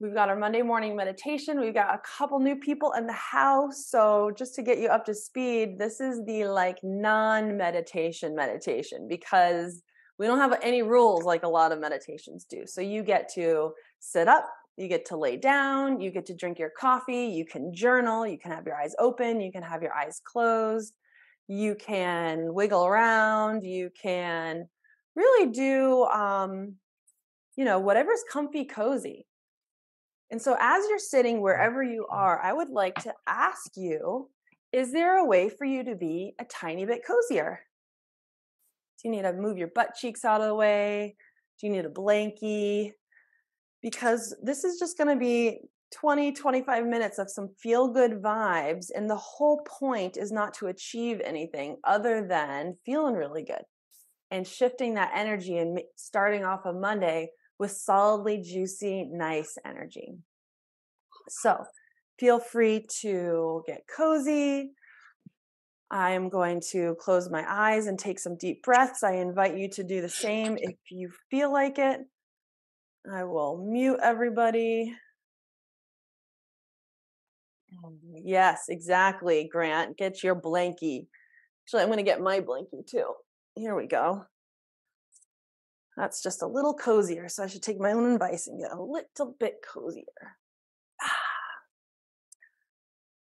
We've got our Monday morning meditation. We've got a couple new people in the house. So, just to get you up to speed, this is the like non meditation meditation because we don't have any rules like a lot of meditations do. So, you get to sit up, you get to lay down, you get to drink your coffee, you can journal, you can have your eyes open, you can have your eyes closed, you can wiggle around, you can really do, um, you know, whatever's comfy, cozy and so, as you're sitting mm-hmm. wherever you are, I would like to ask you is there a way for you to be a tiny bit cozier? Do you need to move your butt cheeks out of the way? Do you need a blankie? Because this is just going to be 20, 25 minutes of some feel good vibes. And the whole point is not to achieve anything other than feeling really good and shifting that energy and starting off a Monday with solidly juicy, nice energy. So feel free to get cozy. I'm going to close my eyes and take some deep breaths. I invite you to do the same if you feel like it. I will mute everybody. Um, yes, exactly, Grant. Get your blankie. Actually, I'm going to get my blankie too. Here we go. That's just a little cozier. So I should take my own advice and get a little bit cozier.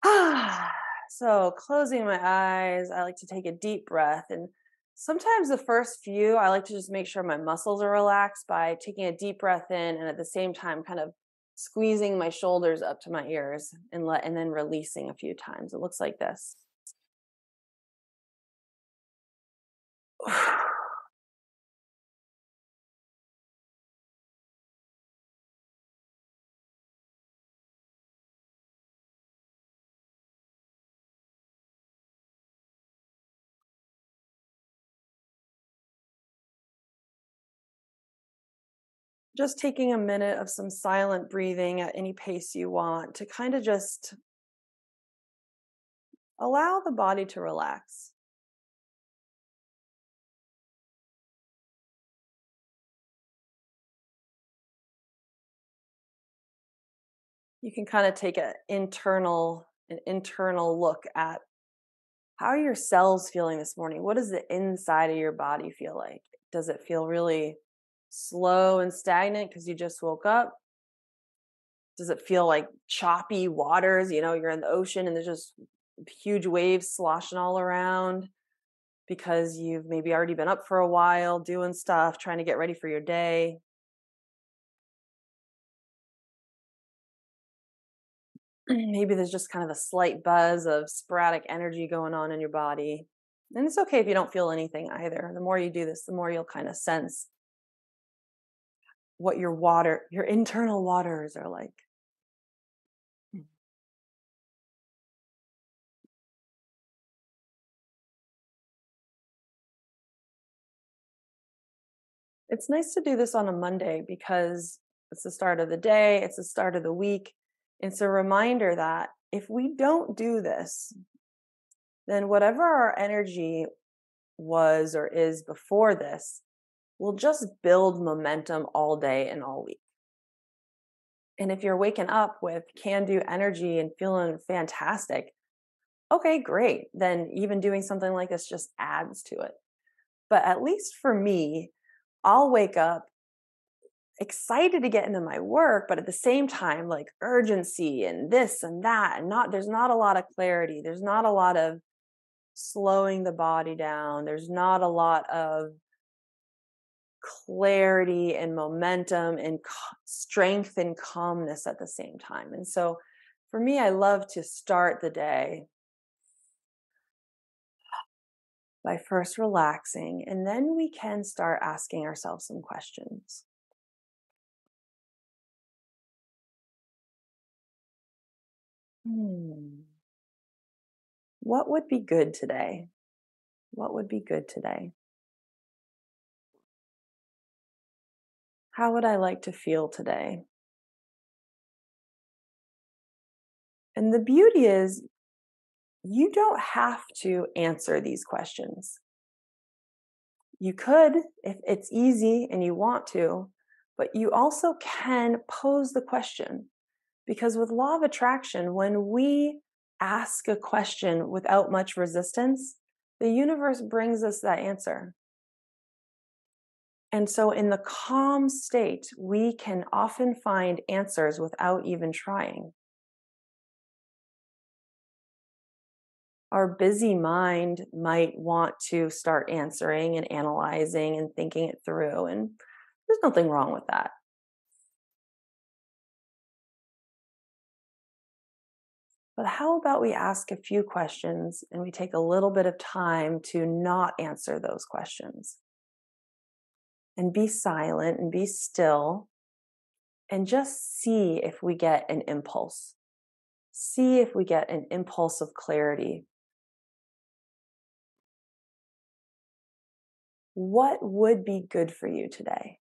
Ah. so closing my eyes, I like to take a deep breath. And sometimes the first few, I like to just make sure my muscles are relaxed by taking a deep breath in and at the same time kind of squeezing my shoulders up to my ears and let and then releasing a few times. It looks like this. just taking a minute of some silent breathing at any pace you want to kind of just allow the body to relax. You can kind of take an internal an internal look at how are your cells feeling this morning? What does the inside of your body feel like? Does it feel really slow and stagnant because you just woke up? Does it feel like choppy waters? You know, you're in the ocean and there's just huge waves sloshing all around because you've maybe already been up for a while doing stuff, trying to get ready for your day. Maybe there's just kind of a slight buzz of sporadic energy going on in your body. And it's okay if you don't feel anything either. The more you do this, the more you'll kind of sense what your water, your internal waters are like. Hmm. It's nice to do this on a Monday because it's the start of the day, it's the start of the week. It's a reminder that if we don't do this, then whatever our energy was or is before this will just build momentum all day and all week. And if you're waking up with can do energy and feeling fantastic, okay, great. Then even doing something like this just adds to it. But at least for me, I'll wake up excited to get into my work, but at the same time, like urgency and this and that, and not, there's not a lot of clarity. There's not a lot of slowing the body down. There's not a lot of clarity and momentum and strength and calmness at the same time. And so for me, I love to start the day by first relaxing, and then we can start asking ourselves some questions. Hmm. What would be good today? What would be good today? How would I like to feel today? And the beauty is, you don't have to answer these questions. You could if it's easy and you want to, but you also can pose the question. Because with law of attraction, when we ask a question without much resistance, the universe brings us that answer. And so, in the calm state, we can often find answers without even trying. Our busy mind might want to start answering and analyzing and thinking it through, and there's nothing wrong with that. But how about we ask a few questions and we take a little bit of time to not answer those questions? And be silent and be still and just see if we get an impulse. See if we get an impulse of clarity. What would be good for you today?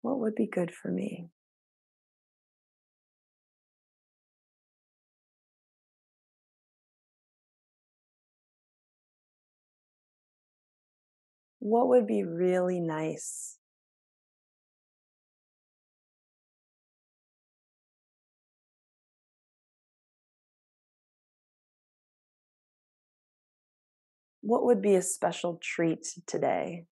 What would be good for me? What would be really nice? What would be a special treat today?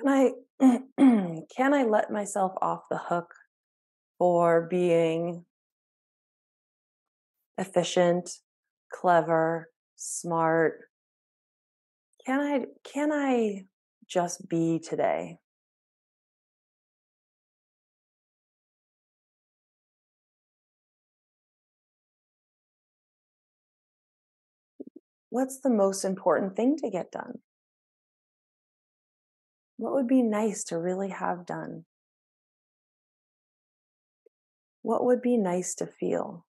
Can I can I let myself off the hook for being efficient, clever, smart? Can I can I just be today? What's the most important thing to get done? What would be nice to really have done? What would be nice to feel?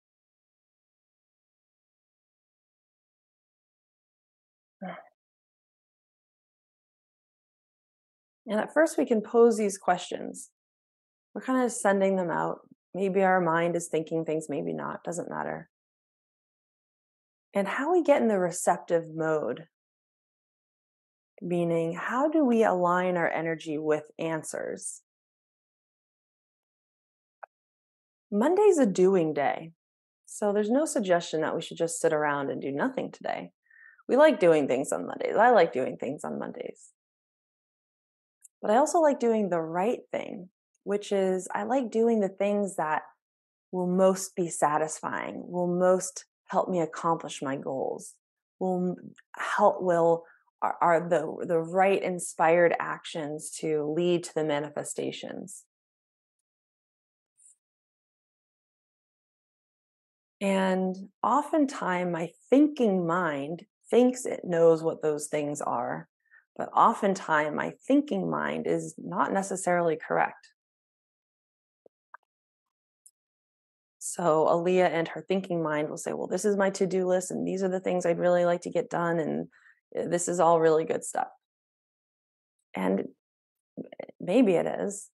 And at first, we can pose these questions. We're kind of sending them out. Maybe our mind is thinking things, maybe not, doesn't matter. And how we get in the receptive mode meaning how do we align our energy with answers? Monday's a doing day. So there's no suggestion that we should just sit around and do nothing today. We like doing things on Mondays. I like doing things on Mondays. But I also like doing the right thing, which is I like doing the things that will most be satisfying, will most help me accomplish my goals, will help will are, are the the right inspired actions to lead to the manifestations and oftentimes my thinking mind thinks it knows what those things are but oftentimes my thinking mind is not necessarily correct So Aaliyah and her thinking mind will say, well, this is my to-do list and these are the things I'd really like to get done. And this is all really good stuff. And maybe it is,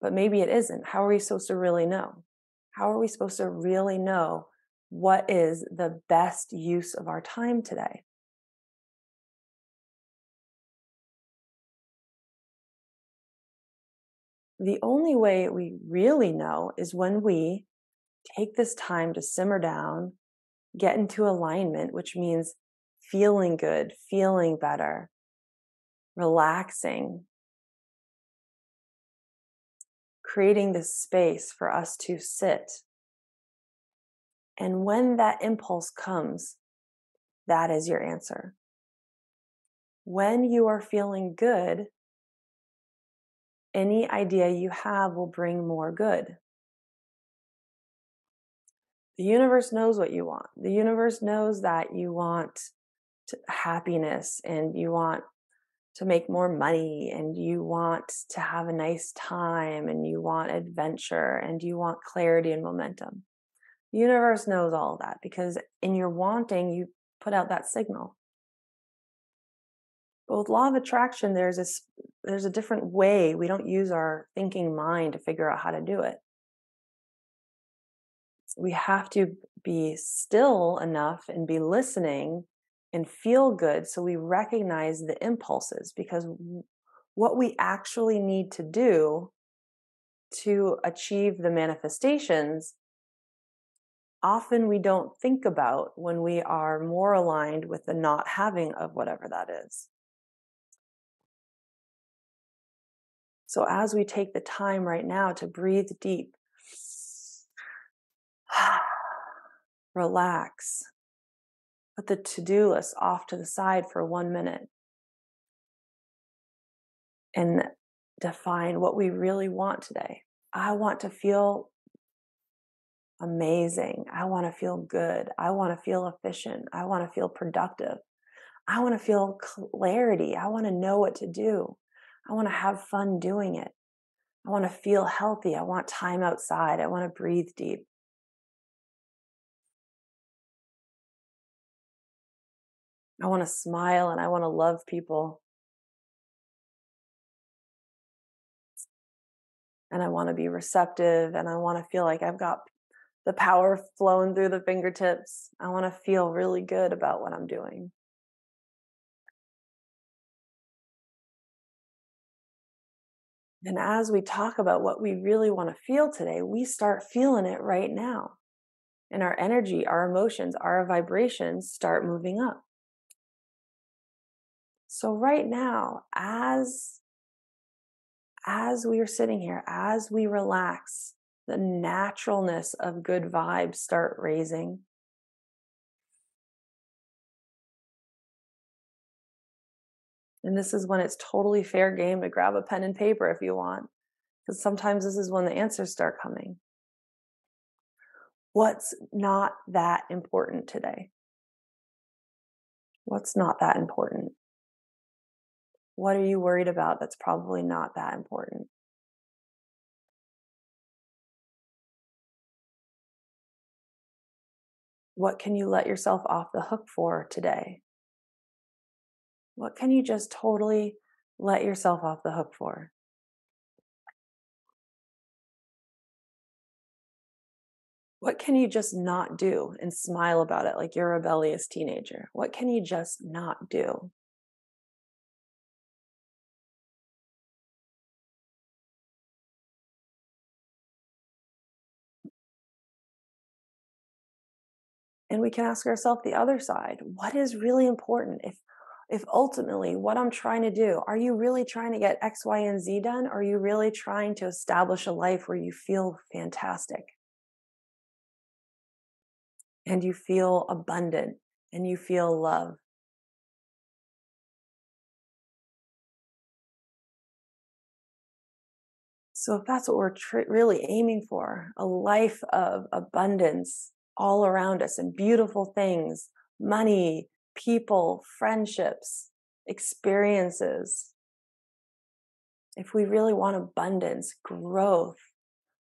but maybe it isn't. How are we supposed to really know? How are we supposed to really know what is the best use of our time today? The only way we really know is when we take this time to simmer down, get into alignment, which means feeling good, feeling better, relaxing, creating this space for us to sit. And when that impulse comes, that is your answer. When you are feeling good, any idea you have will bring more good. The universe knows what you want. The universe knows that you want happiness and you want to make more money and you want to have a nice time and you want adventure and you want clarity and momentum. The universe knows all of that because in your wanting, you put out that signal. But with law of attraction, there's this there's a different way. We don't use our thinking mind to figure out how to do it. We have to be still enough and be listening and feel good so we recognize the impulses because what we actually need to do to achieve the manifestations often we don't think about when we are more aligned with the not having of whatever that is. So, as we take the time right now to breathe deep, relax, put the to do list off to the side for one minute and define what we really want today. I want to feel amazing. I want to feel good. I want to feel efficient. I want to feel productive. I want to feel clarity. I want to know what to do. I want to have fun doing it. I want to feel healthy. I want time outside. I want to breathe deep. I want to smile and I want to love people. And I want to be receptive and I want to feel like I've got the power flowing through the fingertips. I want to feel really good about what I'm doing. And as we talk about what we really want to feel today, we start feeling it right now. And our energy, our emotions, our vibrations start moving up. So right now, as as we are sitting here, as we relax, the naturalness of good vibes start raising. And this is when it's totally fair game to grab a pen and paper if you want, because sometimes this is when the answers start coming. What's not that important today? What's not that important? What are you worried about that's probably not that important? What can you let yourself off the hook for today? What can you just totally let yourself off the hook for? What can you just not do and smile about it like you're a rebellious teenager? What can you just not do? And we can ask ourselves the other side what is really important? If if ultimately what i'm trying to do are you really trying to get x y and z done? Are you really trying to establish a life where you feel fantastic? And you feel abundant and you feel love. So if that's what we're tr- really aiming for a life of abundance all around us and beautiful things money, people, friendships, experiences. If we really want abundance, growth,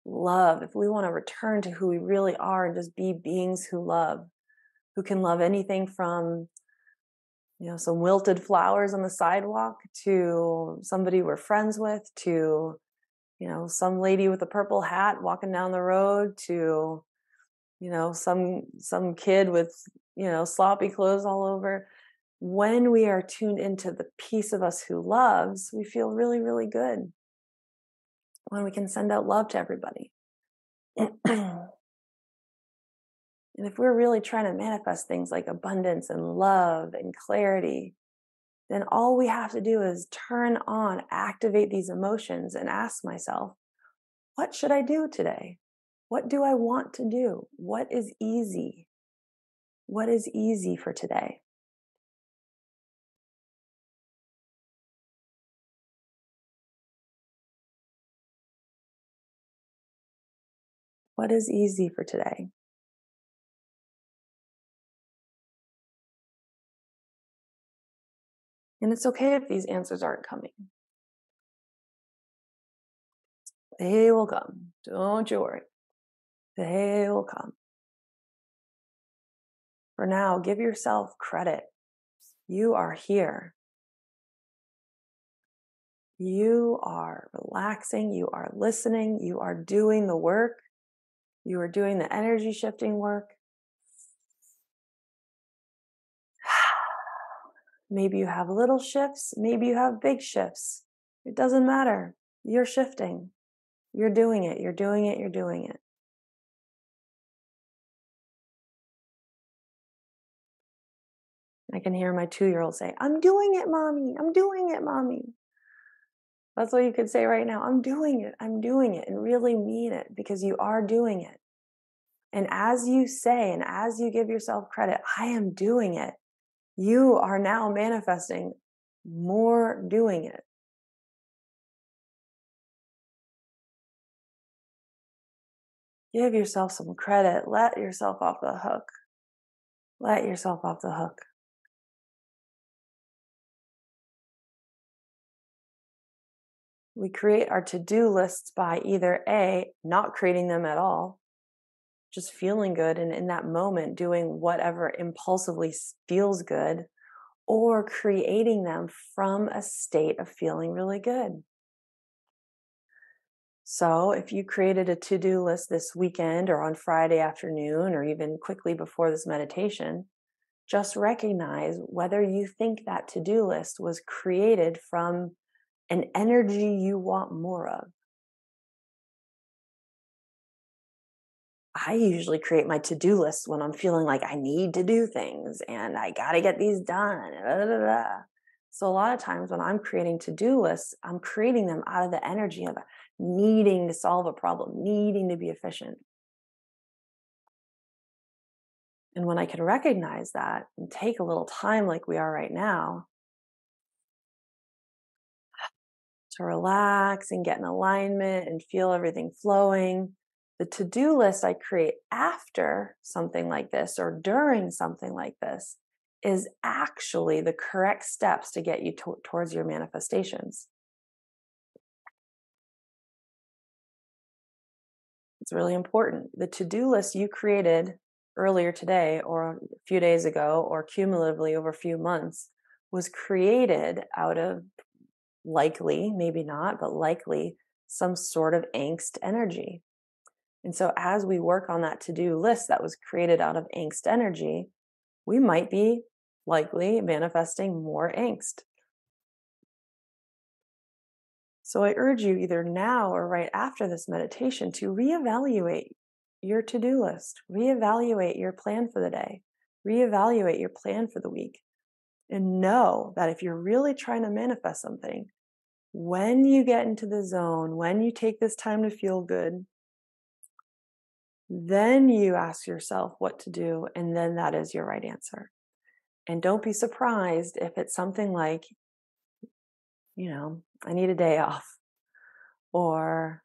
love, if we want to return to who we really are and just be beings who love, who can love anything from you know some wilted flowers on the sidewalk to somebody we're friends with to you know some lady with a purple hat walking down the road to you know some some kid with you know sloppy clothes all over. When we are tuned into the piece of us who loves we feel really really good. When we can send out love to everybody. And if we're really trying to manifest things like abundance and love and clarity then all we have to do is turn on activate these emotions and ask myself what should i do today what do I want to do? What is easy? What is easy for today? What is easy for today? And it's okay if these answers aren't coming. They will come. Don't you worry. They will come. For now, give yourself credit. You are here. You are relaxing. You are listening. You are doing the work. You are doing the energy shifting work. Maybe you have little shifts. Maybe you have big shifts. It doesn't matter. You're shifting. You're doing it. You're doing it. You're doing it. I can hear my two year old say, I'm doing it, mommy. I'm doing it, mommy. That's what you could say right now. I'm doing it. I'm doing it and really mean it because you are doing it. And as you say, and as you give yourself credit, I am doing it, you are now manifesting more doing it. Give yourself some credit. Let yourself off the hook. Let yourself off the hook. We create our to do lists by either A, not creating them at all, just feeling good and in that moment doing whatever impulsively feels good, or creating them from a state of feeling really good. So, if you created a to do list this weekend or on Friday afternoon or even quickly before this meditation, just recognize whether you think that to do list was created from an energy you want more of. I usually create my to do list when I'm feeling like I need to do things and I got to get these done. Blah, blah, blah. So, a lot of times when I'm creating to do lists, I'm creating them out of the energy of needing to solve a problem, needing to be efficient. And when I can recognize that and take a little time, like we are right now, to relax and get in alignment and feel everything flowing. The to do list I create after something like this or during something like this is actually the correct steps to get you to- towards your manifestations. It's really important. The to do list you created earlier today, or a few days ago, or cumulatively over a few months was created out of likely, maybe not, but likely some sort of angst energy. And so, as we work on that to do list that was created out of angst energy, we might be likely manifesting more angst. So I urge you either now or right after this meditation to reevaluate your to do list, reevaluate your plan for the day, reevaluate your plan for the week, and know that if you're really trying to manifest something, when you get into the zone, when you take this time to feel good, then you ask yourself what to do, and then that is your right answer. And don't be surprised if it's something like, you know, I need a day off, or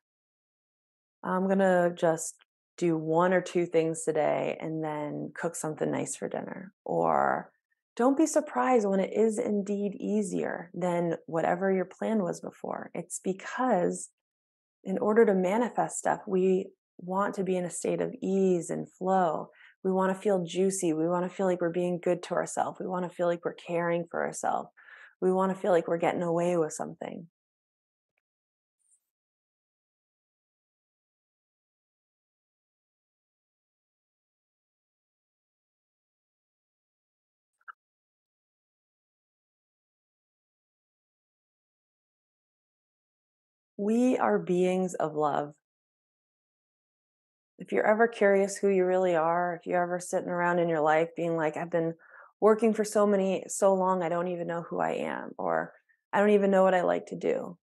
I'm going to just do one or two things today and then cook something nice for dinner. Or don't be surprised when it is indeed easier than whatever your plan was before. It's because in order to manifest stuff, we want to be in a state of ease and flow. We want to feel juicy. We want to feel like we're being good to ourselves. We want to feel like we're caring for ourselves. We want to feel like we're getting away with something. We are beings of love. If you're ever curious who you really are, if you're ever sitting around in your life being like, I've been working for so many, so long, I don't even know who I am, or I don't even know what I like to do,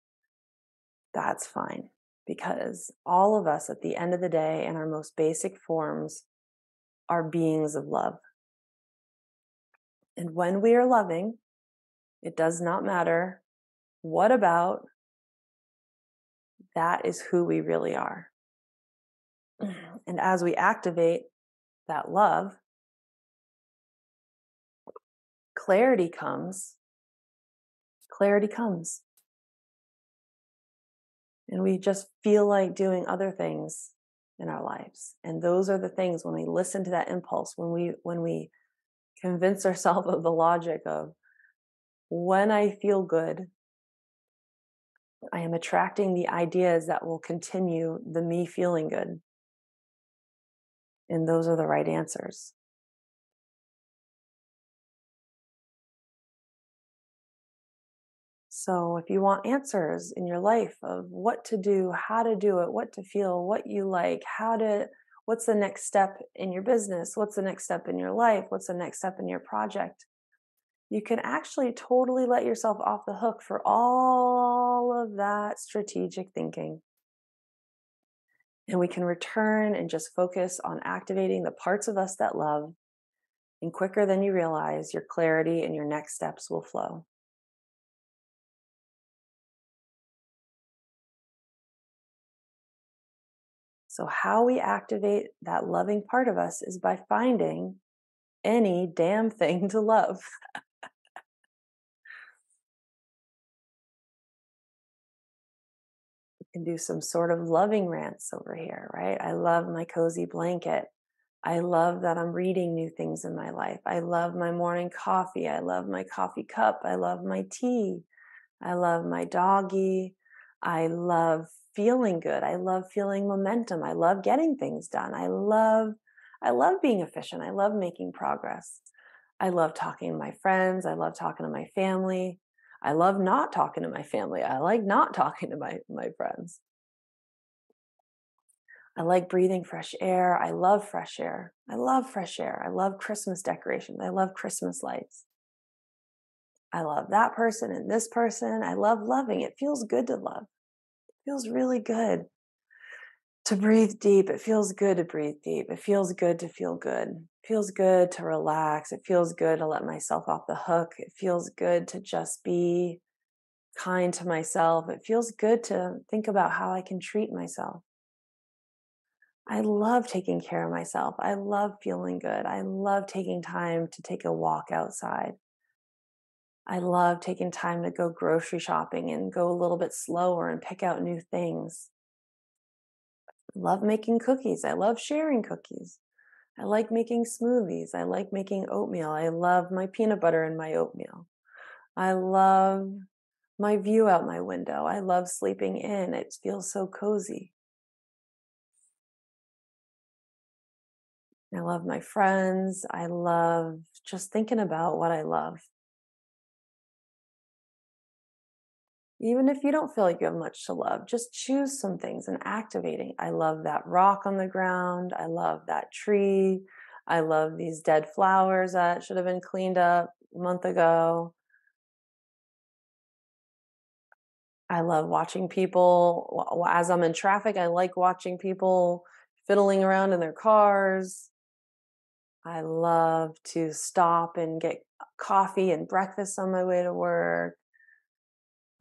that's fine. Because all of us at the end of the day, in our most basic forms, are beings of love. And when we are loving, it does not matter what about, that is who we really are. Mm-hmm. And as we activate that love, clarity comes. Clarity comes. And we just feel like doing other things in our lives. And those are the things when we listen to that impulse, when we when we convince ourselves of the logic of when I feel good, I am attracting the ideas that will continue the me feeling good. And those are the right answers. So, if you want answers in your life of what to do, how to do it, what to feel, what you like, how to, what's the next step in your business, what's the next step in your life, what's the next step in your project, you can actually totally let yourself off the hook for all of that strategic thinking. And we can return and just focus on activating the parts of us that love. And quicker than you realize, your clarity and your next steps will flow. So, how we activate that loving part of us is by finding any damn thing to love. Can do some sort of loving rants over here, right? I love my cozy blanket. I love that I'm reading new things in my life. I love my morning coffee. I love my coffee cup. I love my tea. I love my doggy. I love feeling good. I love feeling momentum. I love getting things done. I love I love being efficient. I love making progress. I love talking to my friends. I love talking to my family. I love not talking to my family. I like not talking to my my friends. I like breathing fresh air. I love fresh air. I love fresh air. I love Christmas decorations. I love Christmas lights. I love that person and this person. I love loving. It feels good to love It feels really good to breathe deep. It feels good to breathe deep. It feels good to feel good. It feels good to relax. It feels good to let myself off the hook. It feels good to just be kind to myself. It feels good to think about how I can treat myself. I love taking care of myself. I love feeling good. I love taking time to take a walk outside. I love taking time to go grocery shopping and go a little bit slower and pick out new things. I love making cookies. I love sharing cookies. I like making smoothies. I like making oatmeal. I love my peanut butter and my oatmeal. I love my view out my window. I love sleeping in. It feels so cozy. I love my friends. I love just thinking about what I love. Even if you don't feel like you have much to love, just choose some things and activating. I love that rock on the ground. I love that tree. I love these dead flowers that should have been cleaned up a month ago. I love watching people as I'm in traffic. I like watching people fiddling around in their cars. I love to stop and get coffee and breakfast on my way to work.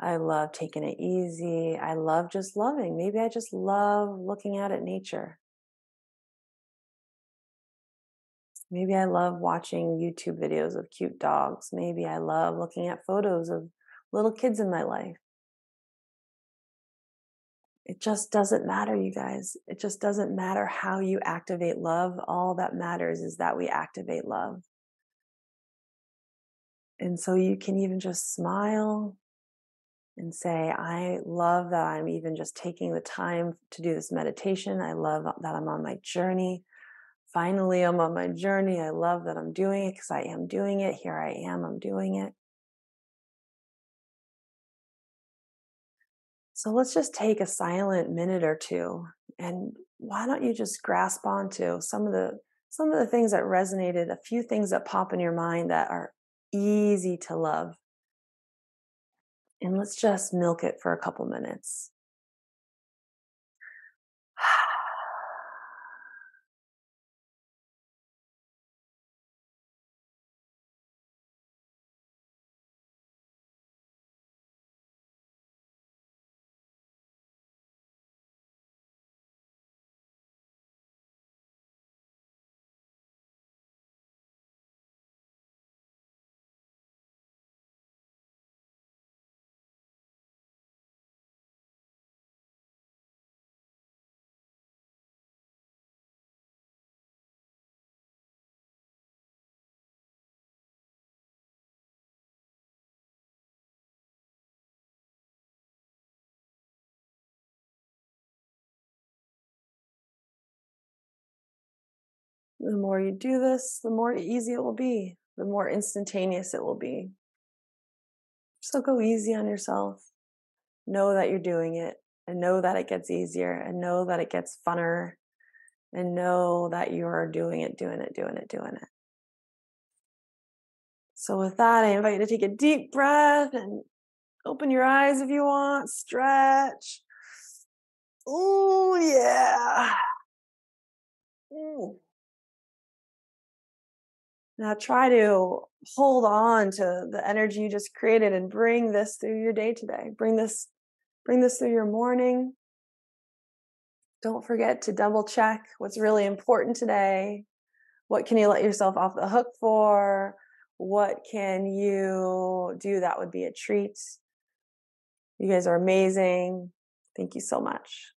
I love taking it easy. I love just loving. Maybe I just love looking out at nature. Maybe I love watching YouTube videos of cute dogs. Maybe I love looking at photos of little kids in my life. It just doesn't matter, you guys. It just doesn't matter how you activate love. All that matters is that we activate love. And so you can even just smile and say, I love that I'm even just taking the time to do this meditation. I love that I'm on my journey. Finally, I'm on my journey. I love that I'm doing it because I am doing it. Here I am, I'm doing it. So let's just take a silent minute or two and why don't you just grasp onto some of the some of the things that resonated, a few things that pop in your mind that are easy to love and let's just milk it for a couple minutes. The more you do this, the more easy it will be, the more instantaneous it will be. So go easy on yourself. Know that you're doing it and know that it gets easier and know that it gets funner and know that you are doing it, doing it, doing it, doing it. So, with that, I invite you to take a deep breath and open your eyes if you want, stretch. Oh, yeah. Ooh. Now, try to hold on to the energy you just created and bring this through your day today. Bring this, bring this through your morning. Don't forget to double check what's really important today. What can you let yourself off the hook for? What can you do that would be a treat? You guys are amazing. Thank you so much.